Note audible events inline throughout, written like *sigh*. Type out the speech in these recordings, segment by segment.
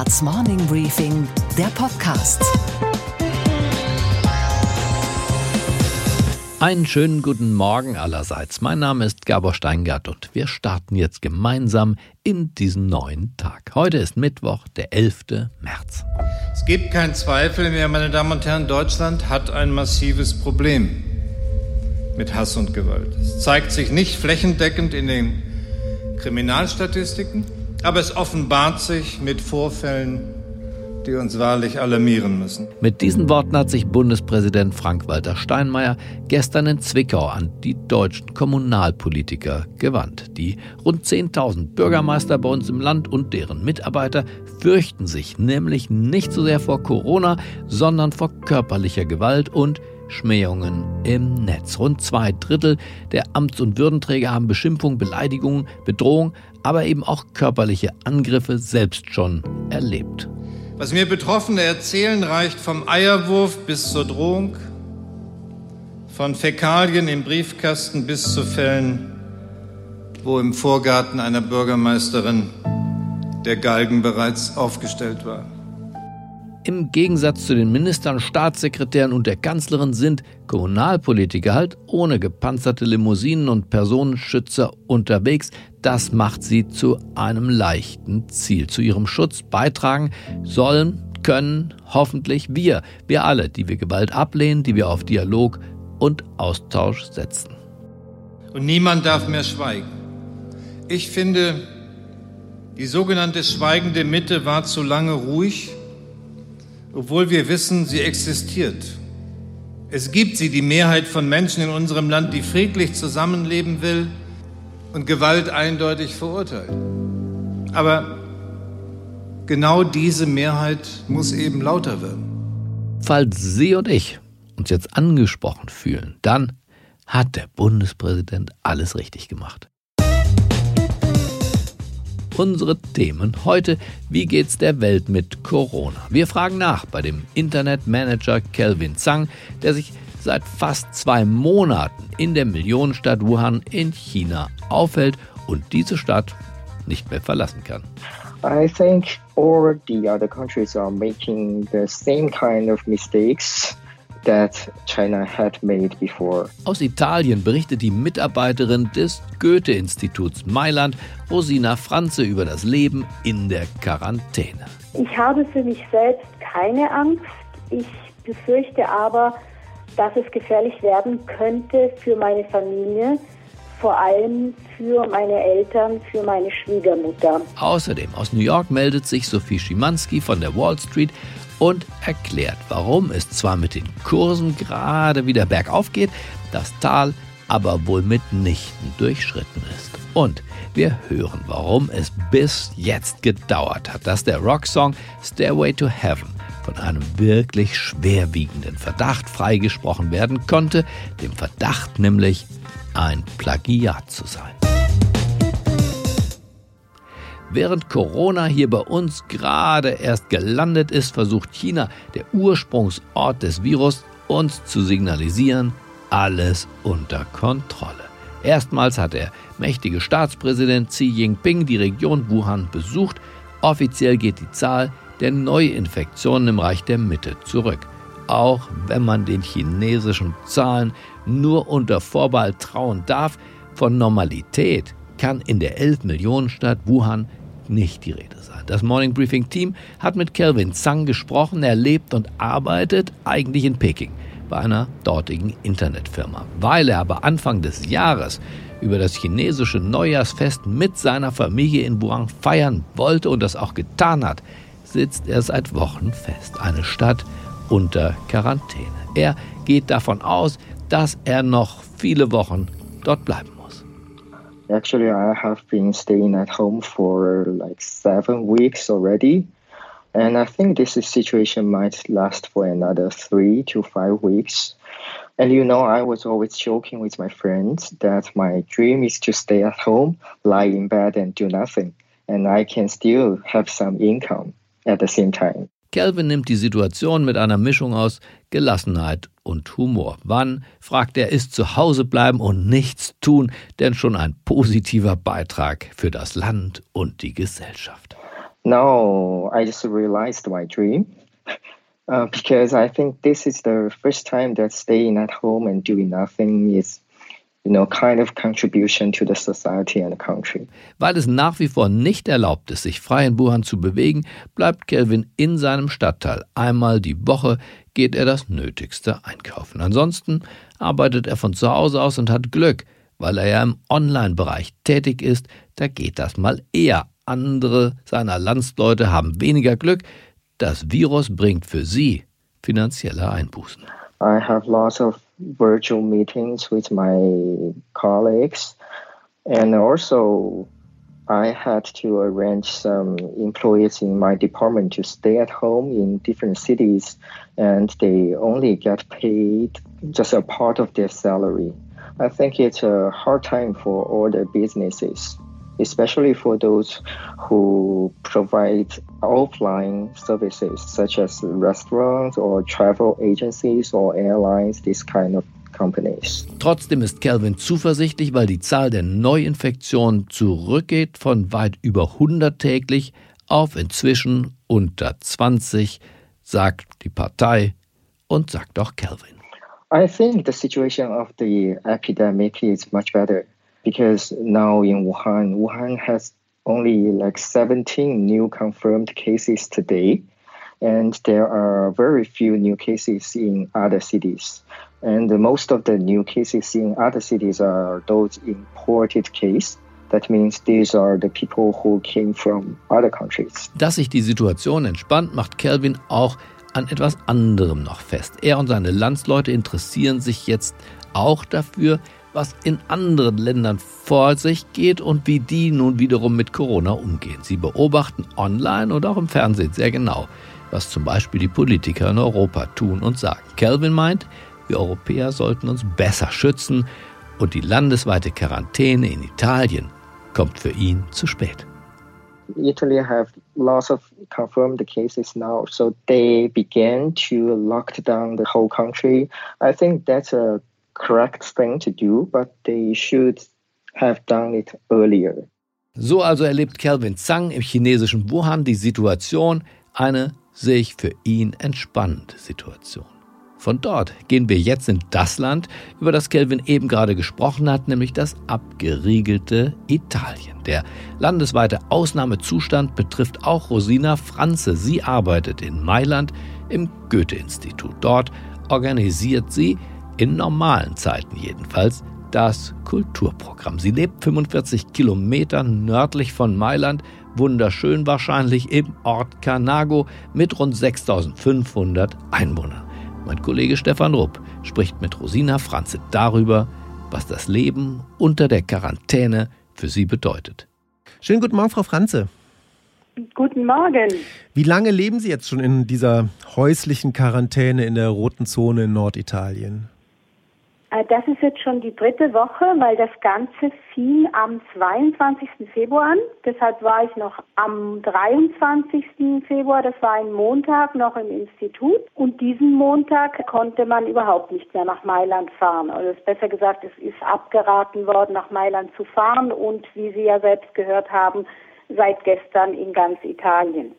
Handelsblatts Morning Briefing, der Podcast. Einen schönen guten Morgen allerseits. Mein Name ist Gabor Steingart und wir starten jetzt gemeinsam in diesen neuen Tag. Heute ist Mittwoch, der 11. März. Es gibt keinen Zweifel mehr, meine Damen und Herren, Deutschland hat ein massives Problem mit Hass und Gewalt. Es zeigt sich nicht flächendeckend in den Kriminalstatistiken, aber es offenbart sich mit Vorfällen, die uns wahrlich alarmieren müssen. Mit diesen Worten hat sich Bundespräsident Frank-Walter Steinmeier gestern in Zwickau an die deutschen Kommunalpolitiker gewandt. Die rund 10.000 Bürgermeister bei uns im Land und deren Mitarbeiter fürchten sich nämlich nicht so sehr vor Corona, sondern vor körperlicher Gewalt und Schmähungen im Netz. Rund zwei Drittel der Amts- und Würdenträger haben Beschimpfung, Beleidigung, Bedrohung, aber eben auch körperliche Angriffe selbst schon erlebt. Was mir Betroffene erzählen, reicht vom Eierwurf bis zur Drohung, von Fäkalien im Briefkasten bis zu Fällen, wo im Vorgarten einer Bürgermeisterin der Galgen bereits aufgestellt war. Im Gegensatz zu den Ministern, Staatssekretären und der Kanzlerin sind Kommunalpolitiker halt ohne gepanzerte Limousinen und Personenschützer unterwegs. Das macht sie zu einem leichten Ziel. Zu ihrem Schutz beitragen sollen, können hoffentlich wir, wir alle, die wir Gewalt ablehnen, die wir auf Dialog und Austausch setzen. Und niemand darf mehr schweigen. Ich finde, die sogenannte schweigende Mitte war zu lange ruhig obwohl wir wissen, sie existiert. Es gibt sie, die Mehrheit von Menschen in unserem Land, die friedlich zusammenleben will und Gewalt eindeutig verurteilt. Aber genau diese Mehrheit muss eben lauter werden. Falls Sie und ich uns jetzt angesprochen fühlen, dann hat der Bundespräsident alles richtig gemacht unsere Themen heute. Wie geht's der Welt mit Corona? Wir fragen nach bei dem Internetmanager Kelvin Zhang, der sich seit fast zwei Monaten in der Millionenstadt Wuhan in China aufhält und diese Stadt nicht mehr verlassen kann. I think all the other countries are making the same kind of mistakes that China had made before. Aus Italien berichtet die Mitarbeiterin des Goethe-Instituts Mailand, Rosina Franze, über das Leben in der Quarantäne. Ich habe für mich selbst keine Angst. Ich befürchte aber, dass es gefährlich werden könnte für meine Familie, vor allem für meine Eltern, für meine Schwiegermutter. Außerdem aus New York meldet sich Sophie Schimanski von der Wall Street und erklärt, warum es zwar mit den Kursen gerade wieder bergauf geht, das Tal aber wohl mitnichten durchschritten ist. Und wir hören, warum es bis jetzt gedauert hat, dass der Rocksong Stairway to Heaven von einem wirklich schwerwiegenden Verdacht freigesprochen werden konnte, dem Verdacht nämlich ein Plagiat zu sein. Während Corona hier bei uns gerade erst gelandet ist, versucht China, der Ursprungsort des Virus, uns zu signalisieren, alles unter Kontrolle. Erstmals hat der mächtige Staatspräsident Xi Jinping die Region Wuhan besucht. Offiziell geht die Zahl der Neuinfektionen im Reich der Mitte zurück. Auch wenn man den chinesischen Zahlen nur unter Vorbehalt trauen darf, von Normalität kann in der 11 Millionen Stadt Wuhan nicht die Rede sein. Das Morning Briefing Team hat mit Kelvin Zhang gesprochen. Er lebt und arbeitet eigentlich in Peking bei einer dortigen Internetfirma. Weil er aber Anfang des Jahres über das chinesische Neujahrsfest mit seiner Familie in Wuhan feiern wollte und das auch getan hat, sitzt er seit Wochen fest. Eine Stadt unter Quarantäne. Er geht davon aus, dass er noch viele Wochen dort bleiben Actually, I have been staying at home for like seven weeks already. And I think this situation might last for another three to five weeks. And you know, I was always joking with my friends that my dream is to stay at home, lie in bed, and do nothing. And I can still have some income at the same time. Kelvin nimmt die Situation mit einer Mischung aus Gelassenheit und Humor. Wann, fragt er, ist zu Hause bleiben und nichts tun, denn schon ein positiver Beitrag für das Land und die Gesellschaft. No, I just realized my dream. *laughs* Uh, because I think this is the first time that staying at home and doing nothing is you know, kind of contribution to the society and the country. Weil es nach wie vor nicht erlaubt ist, sich frei in Wuhan zu bewegen, bleibt Kelvin in seinem Stadtteil. Einmal die Woche geht er das Nötigste einkaufen. Ansonsten arbeitet er von zu Hause aus und hat Glück, weil er ja im Online-Bereich tätig ist. Da geht das mal eher. Andere seiner Landsleute haben weniger Glück, das Virus bringt für sie finanzielle Einbußen. I have lots of virtual meetings with my colleagues and also I had to arrange some employees in my department to stay at home in different cities and they only get paid just a part of their salary. I think it's a hard time for all the businesses especially for those who provide offline services such as restaurants or travel agencies or airlines, this kind of companies. Trotzdem ist Calvin zuversichtlich, weil die Zahl der Neuinfektionen zurückgeht von weit über 100 täglich auf inzwischen unter 20, sagt die Partei und sagt auch Calvin. I think the situation of the epidemic is much better because now in Wuhan, Wuhan has only like 17 new confirmed cases today, and there are very few new cases in other cities. And most of the new cases in other cities are those imported cases. That means these are the people who came from other countries. Dass sich die Situation entspannt, macht Kelvin auch an etwas anderem noch fest. Er und seine Landsleute interessieren sich jetzt auch dafür, was in anderen Ländern vor sich geht und wie die nun wiederum mit Corona umgehen. Sie beobachten online und auch im Fernsehen sehr genau, was zum Beispiel die Politiker in Europa tun und sagen. Calvin meint, wir Europäer sollten uns besser schützen und die landesweite Quarantäne in Italien kommt für ihn zu spät. Italy have lots of confirmed cases now, so they began to lock down the whole country. I think that's a correct thing to do, but they should have done it earlier. So also erlebt Kelvin Zhang im chinesischen Wuhan die Situation, eine sich für ihn entspannende Situation. Von dort gehen wir jetzt in das Land, über das Kelvin eben gerade gesprochen hat, nämlich das abgeriegelte Italien. Der landesweite Ausnahmezustand betrifft auch Rosina Franze. Sie arbeitet in Mailand im Goethe-Institut. Dort organisiert sie in normalen Zeiten jedenfalls, das Kulturprogramm. Sie lebt 45 Kilometer nördlich von Mailand, wunderschön wahrscheinlich im Ort Canago mit rund 6500 Einwohnern. Mein Kollege Stefan Rupp spricht mit Rosina Franze darüber, was das Leben unter der Quarantäne für sie bedeutet. Schönen guten Morgen, Frau Franze. Guten Morgen. Wie lange leben Sie jetzt schon in dieser häuslichen Quarantäne in der roten Zone in Norditalien? Äh, das ist jetzt schon die dritte Woche, weil das Ganze fing am 22. Februar an. Deshalb war ich noch am 23. Februar, das war ein Montag, noch im Institut. Und diesen Montag konnte man überhaupt nicht mehr nach Mailand fahren. Oder also besser gesagt, es ist abgeraten worden, nach Mailand zu fahren. Und wie Sie ja selbst gehört haben, seit gestern in ganz Italien.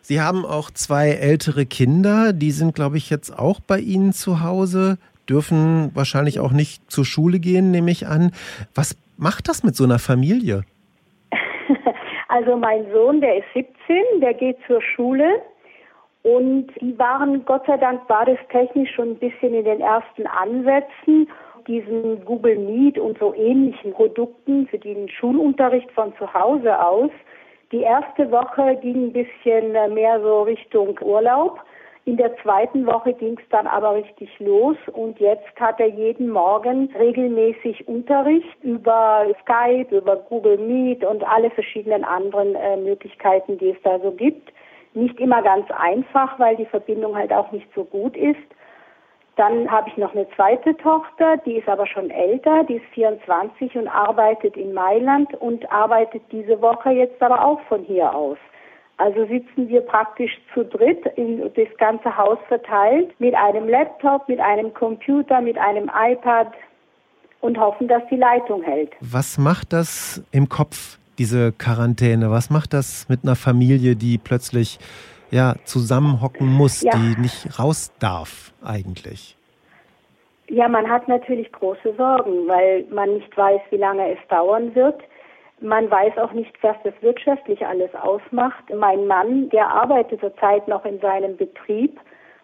Sie haben auch zwei ältere Kinder, die sind, glaube ich, jetzt auch bei Ihnen zu Hause dürfen wahrscheinlich auch nicht zur Schule gehen, nehme ich an. Was macht das mit so einer Familie? *laughs* Also mein Sohn, der ist 17, der geht zur Schule und die waren, Gott sei Dank, war das technisch schon ein bisschen in den ersten Ansätzen diesen Google Meet und so ähnlichen Produkten für den Schulunterricht von zu Hause aus. Die erste Woche ging ein bisschen mehr so Richtung Urlaub. In der zweiten Woche ging es dann aber richtig los und jetzt hat er jeden Morgen regelmäßig Unterricht über Skype, über Google Meet und alle verschiedenen anderen äh, Möglichkeiten, die es da so gibt. Nicht immer ganz einfach, weil die Verbindung halt auch nicht so gut ist. Dann habe ich noch eine zweite Tochter, die ist aber schon älter, die ist 24 und arbeitet in Mailand und arbeitet diese Woche jetzt aber auch von hier aus. Also sitzen wir praktisch zu dritt in das ganze Haus verteilt mit einem Laptop, mit einem Computer, mit einem iPad und hoffen, dass die Leitung hält. Was macht das im Kopf diese Quarantäne? Was macht das mit einer Familie, die plötzlich ja, zusammenhocken muss, ja. die nicht raus darf eigentlich? Ja, man hat natürlich große Sorgen, weil man nicht weiß, wie lange es dauern wird. Man weiß auch nicht, was das wirtschaftlich alles ausmacht. Mein Mann, der arbeitet zurzeit noch in seinem Betrieb,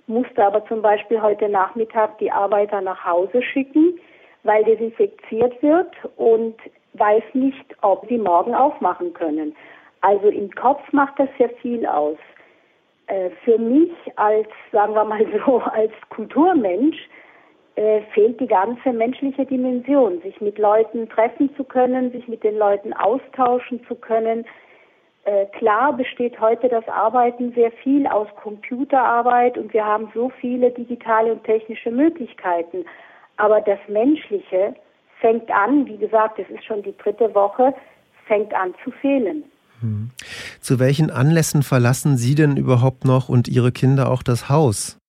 musste aber zum Beispiel heute Nachmittag die Arbeiter nach Hause schicken, weil desinfiziert wird und weiß nicht, ob sie morgen aufmachen können. Also im Kopf macht das sehr viel aus. Äh, für mich als, sagen wir mal *laughs* so, als Kulturmensch äh, fehlt die ganze menschliche Dimension, sich mit Leuten treffen zu können, sich mit den Leuten austauschen zu können. Äh, klar besteht heute das Arbeiten sehr viel aus Computerarbeit und wir haben so viele digitale und technische Möglichkeiten. Aber das Menschliche fängt an, wie gesagt, es ist schon die dritte Woche, fängt an zu fehlen. Hm. Zu welchen Anlässen verlassen Sie denn überhaupt noch und Ihre Kinder auch das Haus?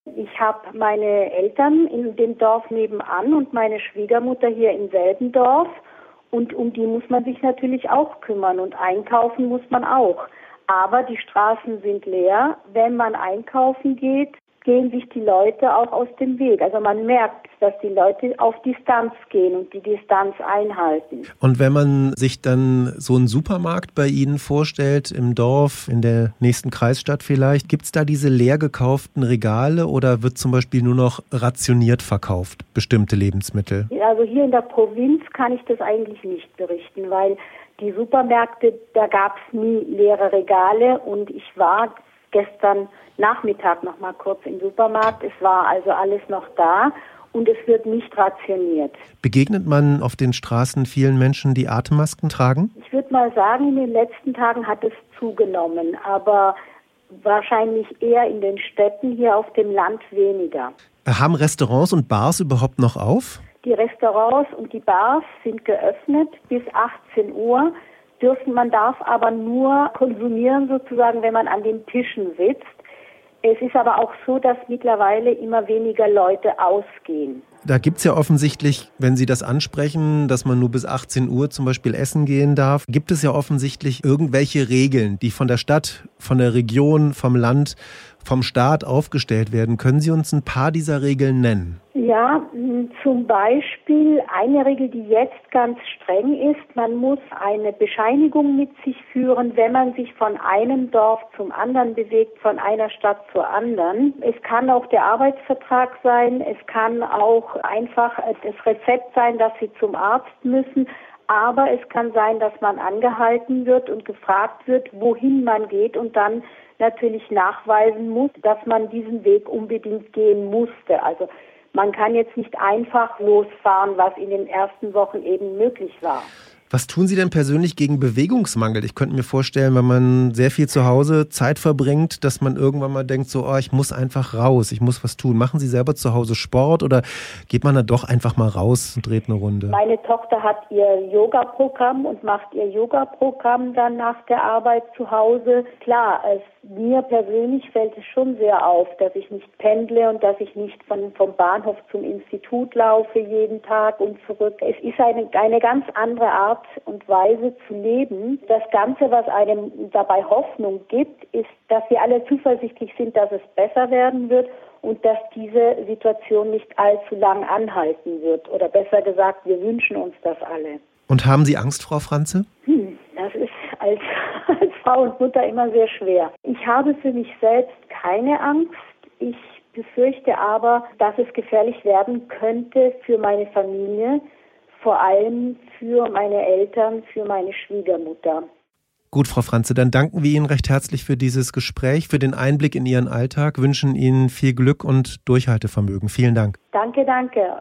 Ich habe meine Eltern in dem Dorf nebenan und meine Schwiegermutter hier im selben Dorf. Und um die muss man sich natürlich auch kümmern und einkaufen muss man auch. Aber die Straßen sind leer. Wenn man einkaufen geht, gehen sich die Leute auch aus dem Weg. Also man merkt, dass die Leute auf Distanz gehen und die Distanz einhalten. Und wenn man sich dann so einen Supermarkt bei Ihnen vorstellt, im Dorf, in der nächsten Kreisstadt vielleicht, gibt es da diese leer gekauften Regale oder wird zum Beispiel nur noch rationiert verkauft, bestimmte Lebensmittel? Also hier in der Provinz kann ich das eigentlich nicht berichten, weil die Supermärkte, da gab es nie leere Regale und ich war gestern Nachmittag noch mal kurz im Supermarkt. Es war also alles noch da und es wird nicht rationiert. Begegnet man auf den Straßen vielen Menschen, die Atemmasken tragen? Ich würde mal sagen, in den letzten Tagen hat es zugenommen, aber wahrscheinlich eher in den Städten, hier auf dem Land weniger. Haben Restaurants und Bars überhaupt noch auf? Die Restaurants und die Bars sind geöffnet bis 18 Uhr dürfen. Man darf aber nur konsumieren sozusagen, wenn man an den Tischen sitzt. Es ist aber auch so, dass mittlerweile immer weniger Leute ausgehen. Da gibt es ja offensichtlich, wenn Sie das ansprechen, dass man nur bis 18 Uhr zum Beispiel essen gehen darf, gibt es ja offensichtlich irgendwelche Regeln, die von der Stadt, von der Region, vom Land, vom Staat aufgestellt werden. Können Sie uns ein paar dieser Regeln nennen? Ja, zum Beispiel eine Regel, die jetzt ganz streng ist, man muss eine Bescheinigung mit sich führen, wenn man sich von einem Dorf zum anderen bewegt, von einer Stadt zur anderen. Es kann auch der Arbeitsvertrag sein, es kann auch einfach das Rezept sein, dass Sie zum Arzt müssen. Aber es kann sein, dass man angehalten wird und gefragt wird, wohin man geht und dann natürlich nachweisen muss, dass man diesen Weg unbedingt gehen musste. Also man kann jetzt nicht einfach losfahren, was in den ersten Wochen eben möglich war. Was tun Sie denn persönlich gegen Bewegungsmangel? Ich könnte mir vorstellen, wenn man sehr viel zu Hause Zeit verbringt, dass man irgendwann mal denkt, so, oh, ich muss einfach raus, ich muss was tun. Machen Sie selber zu Hause Sport oder geht man da doch einfach mal raus und dreht eine Runde? Meine Tochter hat ihr Yoga-Programm und macht ihr Yoga-Programm dann nach der Arbeit zu Hause. Klar, es mir persönlich fällt es schon sehr auf, dass ich nicht pendle und dass ich nicht von, vom Bahnhof zum Institut laufe jeden Tag und zurück. Es ist eine, eine ganz andere Art und Weise zu leben. Das Ganze, was einem dabei Hoffnung gibt, ist, dass wir alle zuversichtlich sind, dass es besser werden wird und dass diese Situation nicht allzu lang anhalten wird. Oder besser gesagt, wir wünschen uns das alle. Und haben Sie Angst, Frau Franze? Hm, das ist als, *laughs* als Frau und Mutter immer sehr schwer. Ich habe für mich selbst keine Angst. Ich befürchte aber, dass es gefährlich werden könnte für meine Familie, vor allem für meine Eltern, für meine Schwiegermutter. Gut, Frau Franze, dann danken wir Ihnen recht herzlich für dieses Gespräch, für den Einblick in Ihren Alltag, wünschen Ihnen viel Glück und Durchhaltevermögen. Vielen Dank. Danke, danke.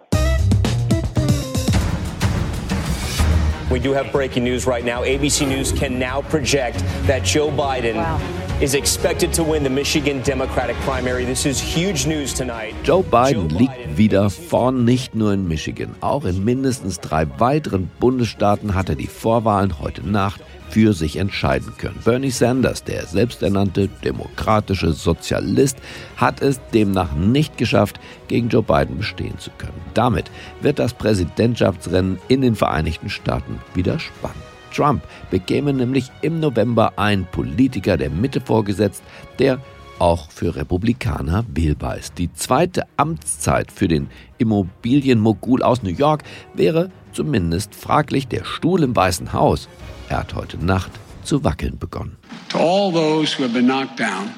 We do have breaking news right now. ABC News can now project that Joe Biden wow. is expected to win the Michigan Democratic primary. This is huge news tonight. Joe Biden, Joe Biden liegt wieder vorn, nicht nur in Michigan. Auch in mindestens drei weiteren Bundesstaaten hat er die Vorwahlen heute Nacht für sich entscheiden können. Bernie Sanders, der selbsternannte demokratische Sozialist, hat es demnach nicht geschafft, gegen Joe Biden bestehen zu können. Damit wird das Präsidentschaftsrennen in den Vereinigten Staaten wieder spannend. Trump bekäme nämlich im November ein Politiker der Mitte vorgesetzt, der auch für Republikaner wählbar ist. Die zweite Amtszeit für den Immobilienmogul aus New York wäre zumindest fraglich. Der Stuhl im Weißen Haus, er hat heute Nacht zu wackeln begonnen. To all those who have been knocked down,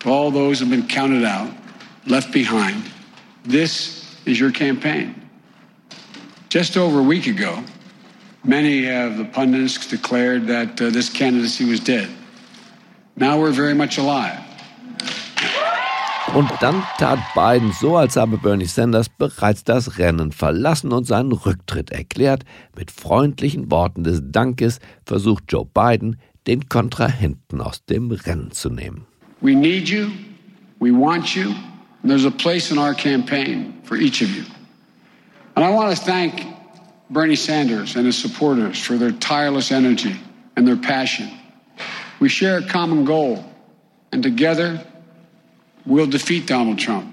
to all those who have been counted out, left behind, this is your campaign. Just over a week ago, many of the pundits declared that uh, this candidacy was dead. Now we're very much alive. Und dann tat Biden so, als habe Bernie Sanders bereits das Rennen verlassen und seinen Rücktritt erklärt. Mit freundlichen Worten des Dankes versucht Joe Biden, den Kontrahenten aus dem Rennen zu nehmen. We need you, we want you, and there's a place in our campaign for each of you. And I want to thank Bernie Sanders and his supporters for their tireless energy and their passion. We share a common goal, and together We'll defeat Donald Trump.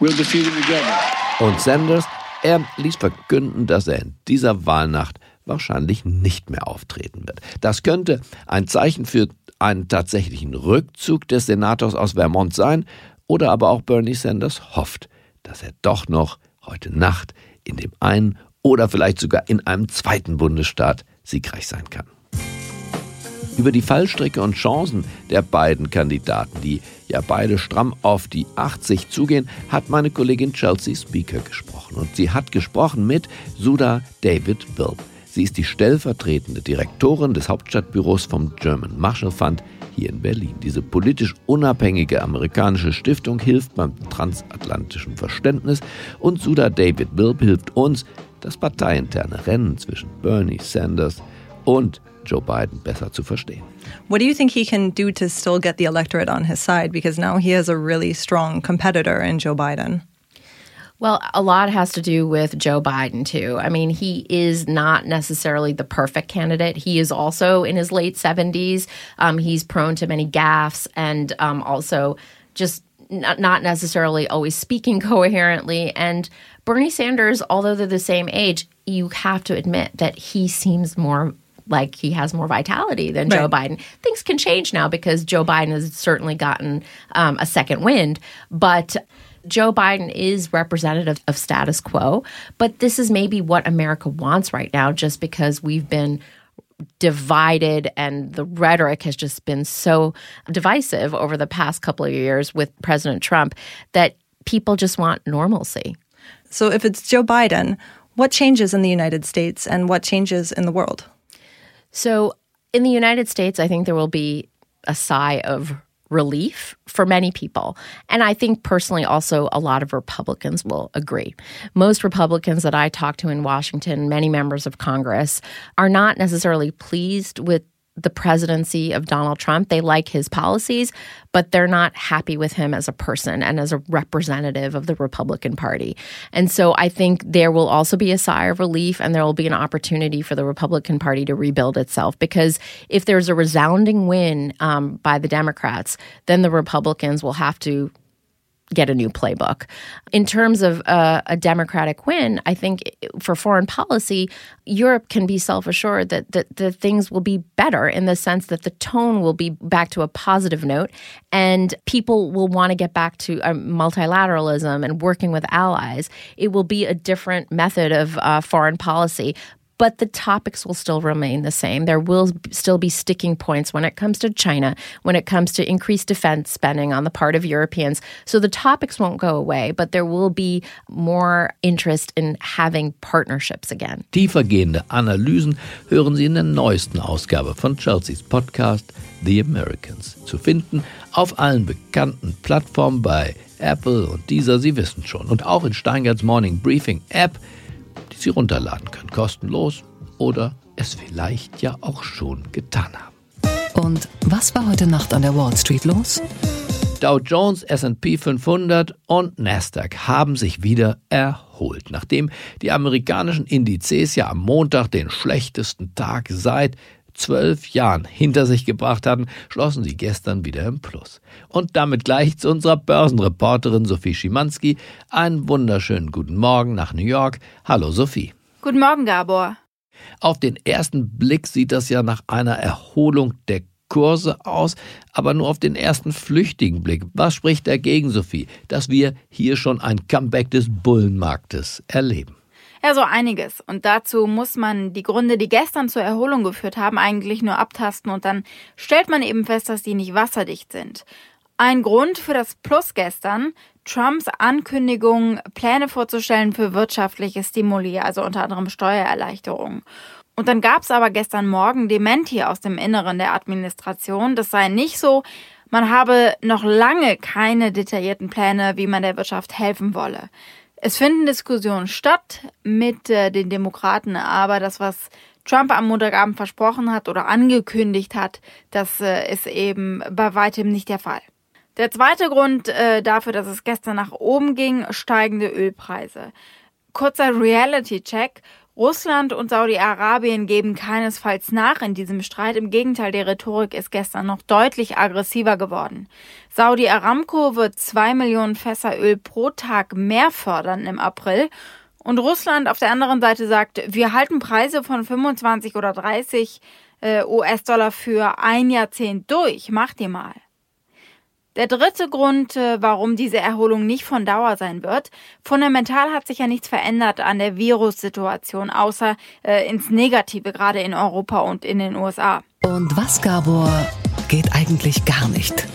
We'll defeat him together. Und Sanders, er ließ verkünden, dass er in dieser Wahlnacht wahrscheinlich nicht mehr auftreten wird. Das könnte ein Zeichen für einen tatsächlichen Rückzug des Senators aus Vermont sein, oder aber auch Bernie Sanders hofft, dass er doch noch heute Nacht in dem einen oder vielleicht sogar in einem zweiten Bundesstaat siegreich sein kann. Über die Fallstrecke und Chancen der beiden Kandidaten, die ja beide stramm auf die 80 zugehen, hat meine Kollegin Chelsea Speaker gesprochen. Und sie hat gesprochen mit Suda David Wilp. Sie ist die stellvertretende Direktorin des Hauptstadtbüros vom German Marshall Fund hier in Berlin. Diese politisch unabhängige amerikanische Stiftung hilft beim transatlantischen Verständnis und Suda David Wilp hilft uns, das parteiinterne Rennen zwischen Bernie Sanders und Joe Biden besser zu verstehen. What do you think he can do to still get the electorate on his side? Because now he has a really strong competitor in Joe Biden. Well, a lot has to do with Joe Biden, too. I mean, he is not necessarily the perfect candidate. He is also in his late 70s. Um, he's prone to many gaffes and um, also just not necessarily always speaking *laughs* coherently. And Bernie Sanders, although they're the same age, you have to admit that he seems more like he has more vitality than right. Joe Biden. Things can change now because Joe Biden has certainly gotten um, a second wind, but. Joe Biden is representative of status quo, but this is maybe what America wants right now just because we've been divided and the rhetoric has just been so divisive over the past couple of years with President Trump that people just want normalcy. So if it's Joe Biden, what changes in the United States and what changes in the world? So, in the United States, I think there will be a sigh of relief for many people. And I think personally, also, a lot of Republicans will agree. Most Republicans that I talk to in Washington, many members of Congress, are not necessarily pleased with the presidency of Donald Trump. They like his policies, but they're not happy with him as a person and as a representative of the Republican Party. And so I think there will also be a sigh of relief and there will be an opportunity for the Republican Party to rebuild itself because if there's a resounding win um, by the Democrats, then the Republicans will have to get a new playbook. In terms of uh, a democratic win, I think for foreign policy, Europe can be self assured that, that the things will be better in the sense that the tone will be back to a positive note and people will want to get back to uh, multilateralism and working with allies. It will be a different method of uh, foreign policy, but the topics will still remain the same. There will still be sticking points when it comes to China, when it comes to increased defense spending on the part of Europeans. So the topics won't go away, but there will be more interest in having partnerships again. Tiefergehende Analysen hören Sie in der neuesten Ausgabe von Chelseas Podcast The Americans. Zu finden auf allen bekannten Plattformen bei Apple und dieser, Sie wissen schon. Und auch in Steingarts Morning Briefing App Sie runterladen können, kostenlos oder es vielleicht ja auch schon getan haben. Und was war heute Nacht an der Wall Street los? Dow Jones, SP 500 und Nasdaq haben sich wieder erholt. Nachdem die amerikanischen Indizes ja am Montag den schlechtesten Tag seit zwölf Jahren hinter sich gebracht hatten, schlossen sie gestern wieder im Plus. Und damit gleich zu unserer Börsenreporterin Sophie Schimanski. Einen wunderschönen guten Morgen nach New York. Hallo Sophie. Guten Morgen, Gabor. Auf den ersten Blick sieht das ja nach einer Erholung der Kurse aus, aber nur auf den ersten flüchtigen Blick. Was spricht dagegen, Sophie, dass wir hier schon ein Comeback des Bullenmarktes erleben? Ja, so einiges. Und dazu muss man die Gründe, die gestern zur Erholung geführt haben, eigentlich nur abtasten und dann stellt man eben fest, dass die nicht wasserdicht sind. Ein Grund für das Plus gestern, Trumps Ankündigung, Pläne vorzustellen für wirtschaftliche Stimuli, also unter anderem Steuererleichterungen. Und dann gab es aber gestern Morgen Dementi aus dem Inneren der Administration. Das sei nicht so, man habe noch lange keine detaillierten Pläne, wie man der Wirtschaft helfen wolle. Es finden Diskussionen statt mit äh, den Demokraten, aber das, was Trump am Montagabend versprochen hat oder angekündigt hat, das äh, ist eben bei weitem nicht der Fall. Der zweite Grund äh, dafür, dass es gestern nach oben ging, steigende Ölpreise. Kurzer Reality-Check. Russland und Saudi-Arabien geben keinesfalls nach in diesem Streit. Im Gegenteil, die Rhetorik ist gestern noch deutlich aggressiver geworden. Saudi Aramco wird zwei Millionen Fässer Öl pro Tag mehr fördern im April. Und Russland auf der anderen Seite sagt, wir halten Preise von 25 oder 30 äh, US-Dollar für ein Jahrzehnt durch. Macht ihr mal. Der dritte Grund, äh, warum diese Erholung nicht von Dauer sein wird, fundamental hat sich ja nichts verändert an der Virussituation, außer äh, ins Negative, gerade in Europa und in den USA. Und was, Gabor, geht eigentlich gar nicht?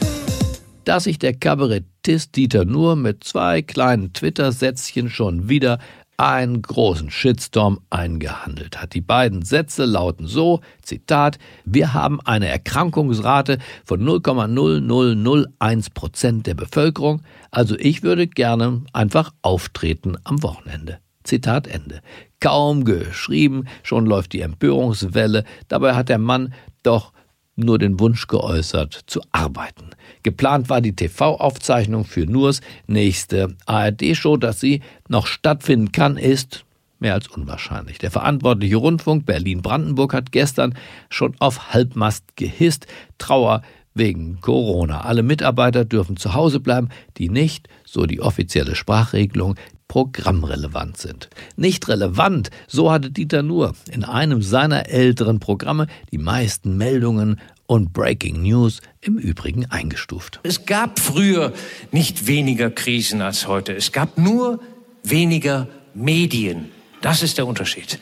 Dass sich der Kabarettist Dieter Nuhr mit zwei kleinen Twitter-Sätzchen schon wieder einen großen Shitstorm eingehandelt hat. Die beiden Sätze lauten so, Zitat, wir haben eine Erkrankungsrate von 0,0001 Prozent der Bevölkerung, also ich würde gerne einfach auftreten am Wochenende. Zitat Ende. Kaum geschrieben, schon läuft die Empörungswelle, dabei hat der Mann doch nur den Wunsch geäußert, zu arbeiten. Geplant war die TV-Aufzeichnung für Nurs nächste ARD-Show, dass sie noch stattfinden kann, ist mehr als unwahrscheinlich. Der verantwortliche Rundfunk Berlin-Brandenburg hat gestern schon auf Halbmast gehisst. Trauer wegen Corona. Alle Mitarbeiter dürfen zu Hause bleiben, die nicht, so die offizielle Sprachregelung, programmrelevant sind. Nicht relevant, so hatte Dieter Nuhr in einem seiner älteren Programme die meisten Meldungen und Breaking News im Übrigen eingestuft. Es gab früher nicht weniger Krisen als heute. Es gab nur weniger Medien. Das ist der Unterschied.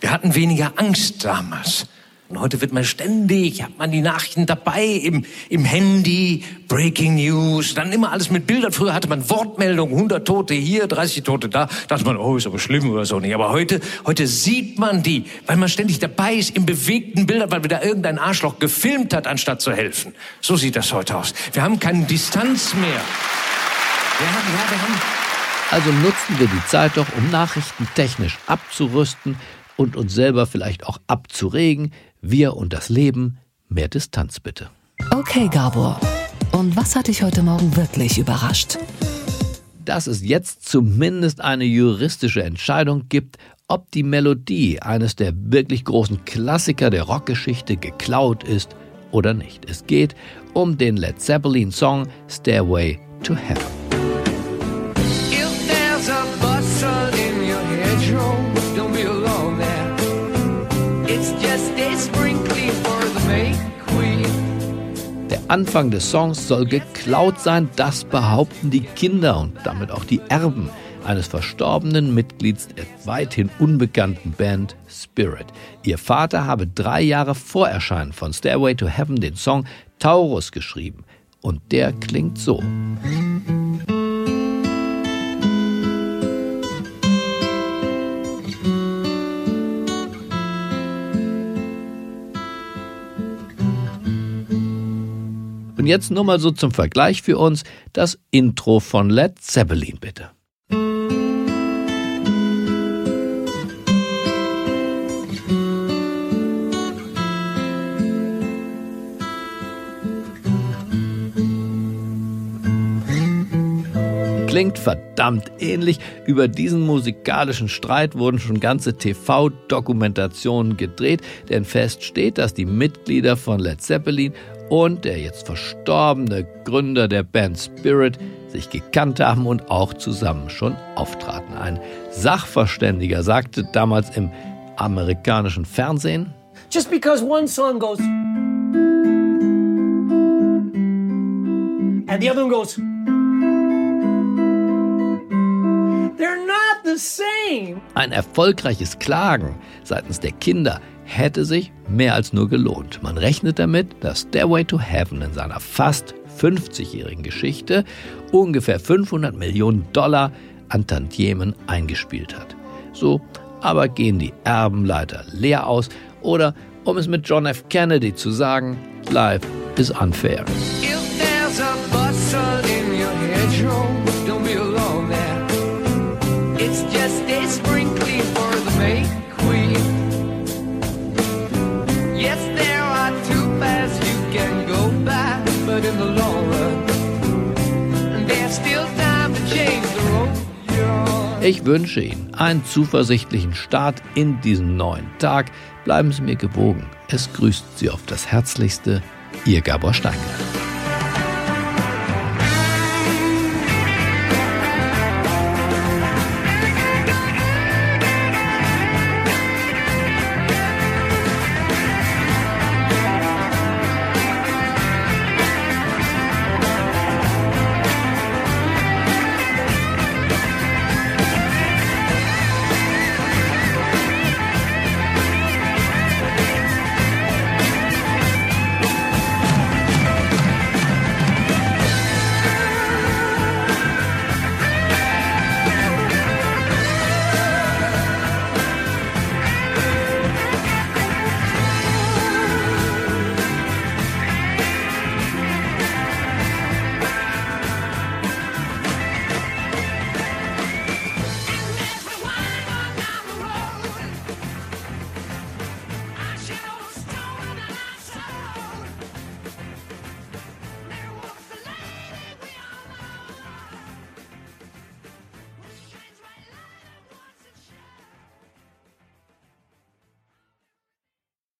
Wir hatten weniger Angst damals. Und heute wird man ständig, hat man die Nachrichten dabei im, im Handy, Breaking News, dann immer alles mit Bildern. Früher hatte man Wortmeldungen, 100 Tote hier, 30 Tote da. Da dachte man, oh, ist aber schlimm oder so nicht. Aber heute, heute sieht man die, weil man ständig dabei ist im bewegten Bildern, weil wieder irgendein Arschloch gefilmt hat, anstatt zu helfen. So sieht das heute aus. Wir haben keine Distanz mehr. Haben, ja, wir haben also nutzen wir die Zeit doch, um Nachrichten technisch abzurüsten und uns selber vielleicht auch abzuregen. Wir und das Leben, mehr Distanz bitte. Okay, Gabor. Und was hat dich heute Morgen wirklich überrascht? Dass es jetzt zumindest eine juristische Entscheidung gibt, ob die Melodie eines der wirklich großen Klassiker der Rockgeschichte geklaut ist oder nicht. Es geht um den Led Zeppelin Song Stairway to Heaven. Anfang des Songs soll geklaut sein, das behaupten die Kinder und damit auch die Erben eines verstorbenen Mitglieds der weithin unbekannten Band Spirit. Ihr Vater habe drei Jahre vor Erscheinen von Stairway to Heaven den Song Taurus geschrieben. Und der klingt so. Und jetzt nur mal so zum Vergleich für uns das Intro von Led Zeppelin bitte. klingt verdammt ähnlich. Über diesen musikalischen Streit wurden schon ganze TV-Dokumentationen gedreht, denn fest steht, dass die Mitglieder von Led Zeppelin und der jetzt verstorbene Gründer der Band Spirit sich gekannt haben und auch zusammen schon auftraten. Ein Sachverständiger sagte damals im amerikanischen Fernsehen. Just because one song goes and the other one goes They're not the same. Ein erfolgreiches Klagen seitens der Kinder hätte sich mehr als nur gelohnt. Man rechnet damit, dass Stairway to Heaven in seiner fast 50-jährigen Geschichte ungefähr 500 Millionen Dollar an Tantiemen eingespielt hat. So aber gehen die Erben leider leer aus oder, um es mit John F. Kennedy zu sagen, life is unfair. Just a sprinkling for the May Ich wünsche Ihnen einen zuversichtlichen Start in diesen neuen Tag. Bleiben Sie mir gewogen. Es grüßt Sie auf das Herzlichste, Ihr Gabor Steingart.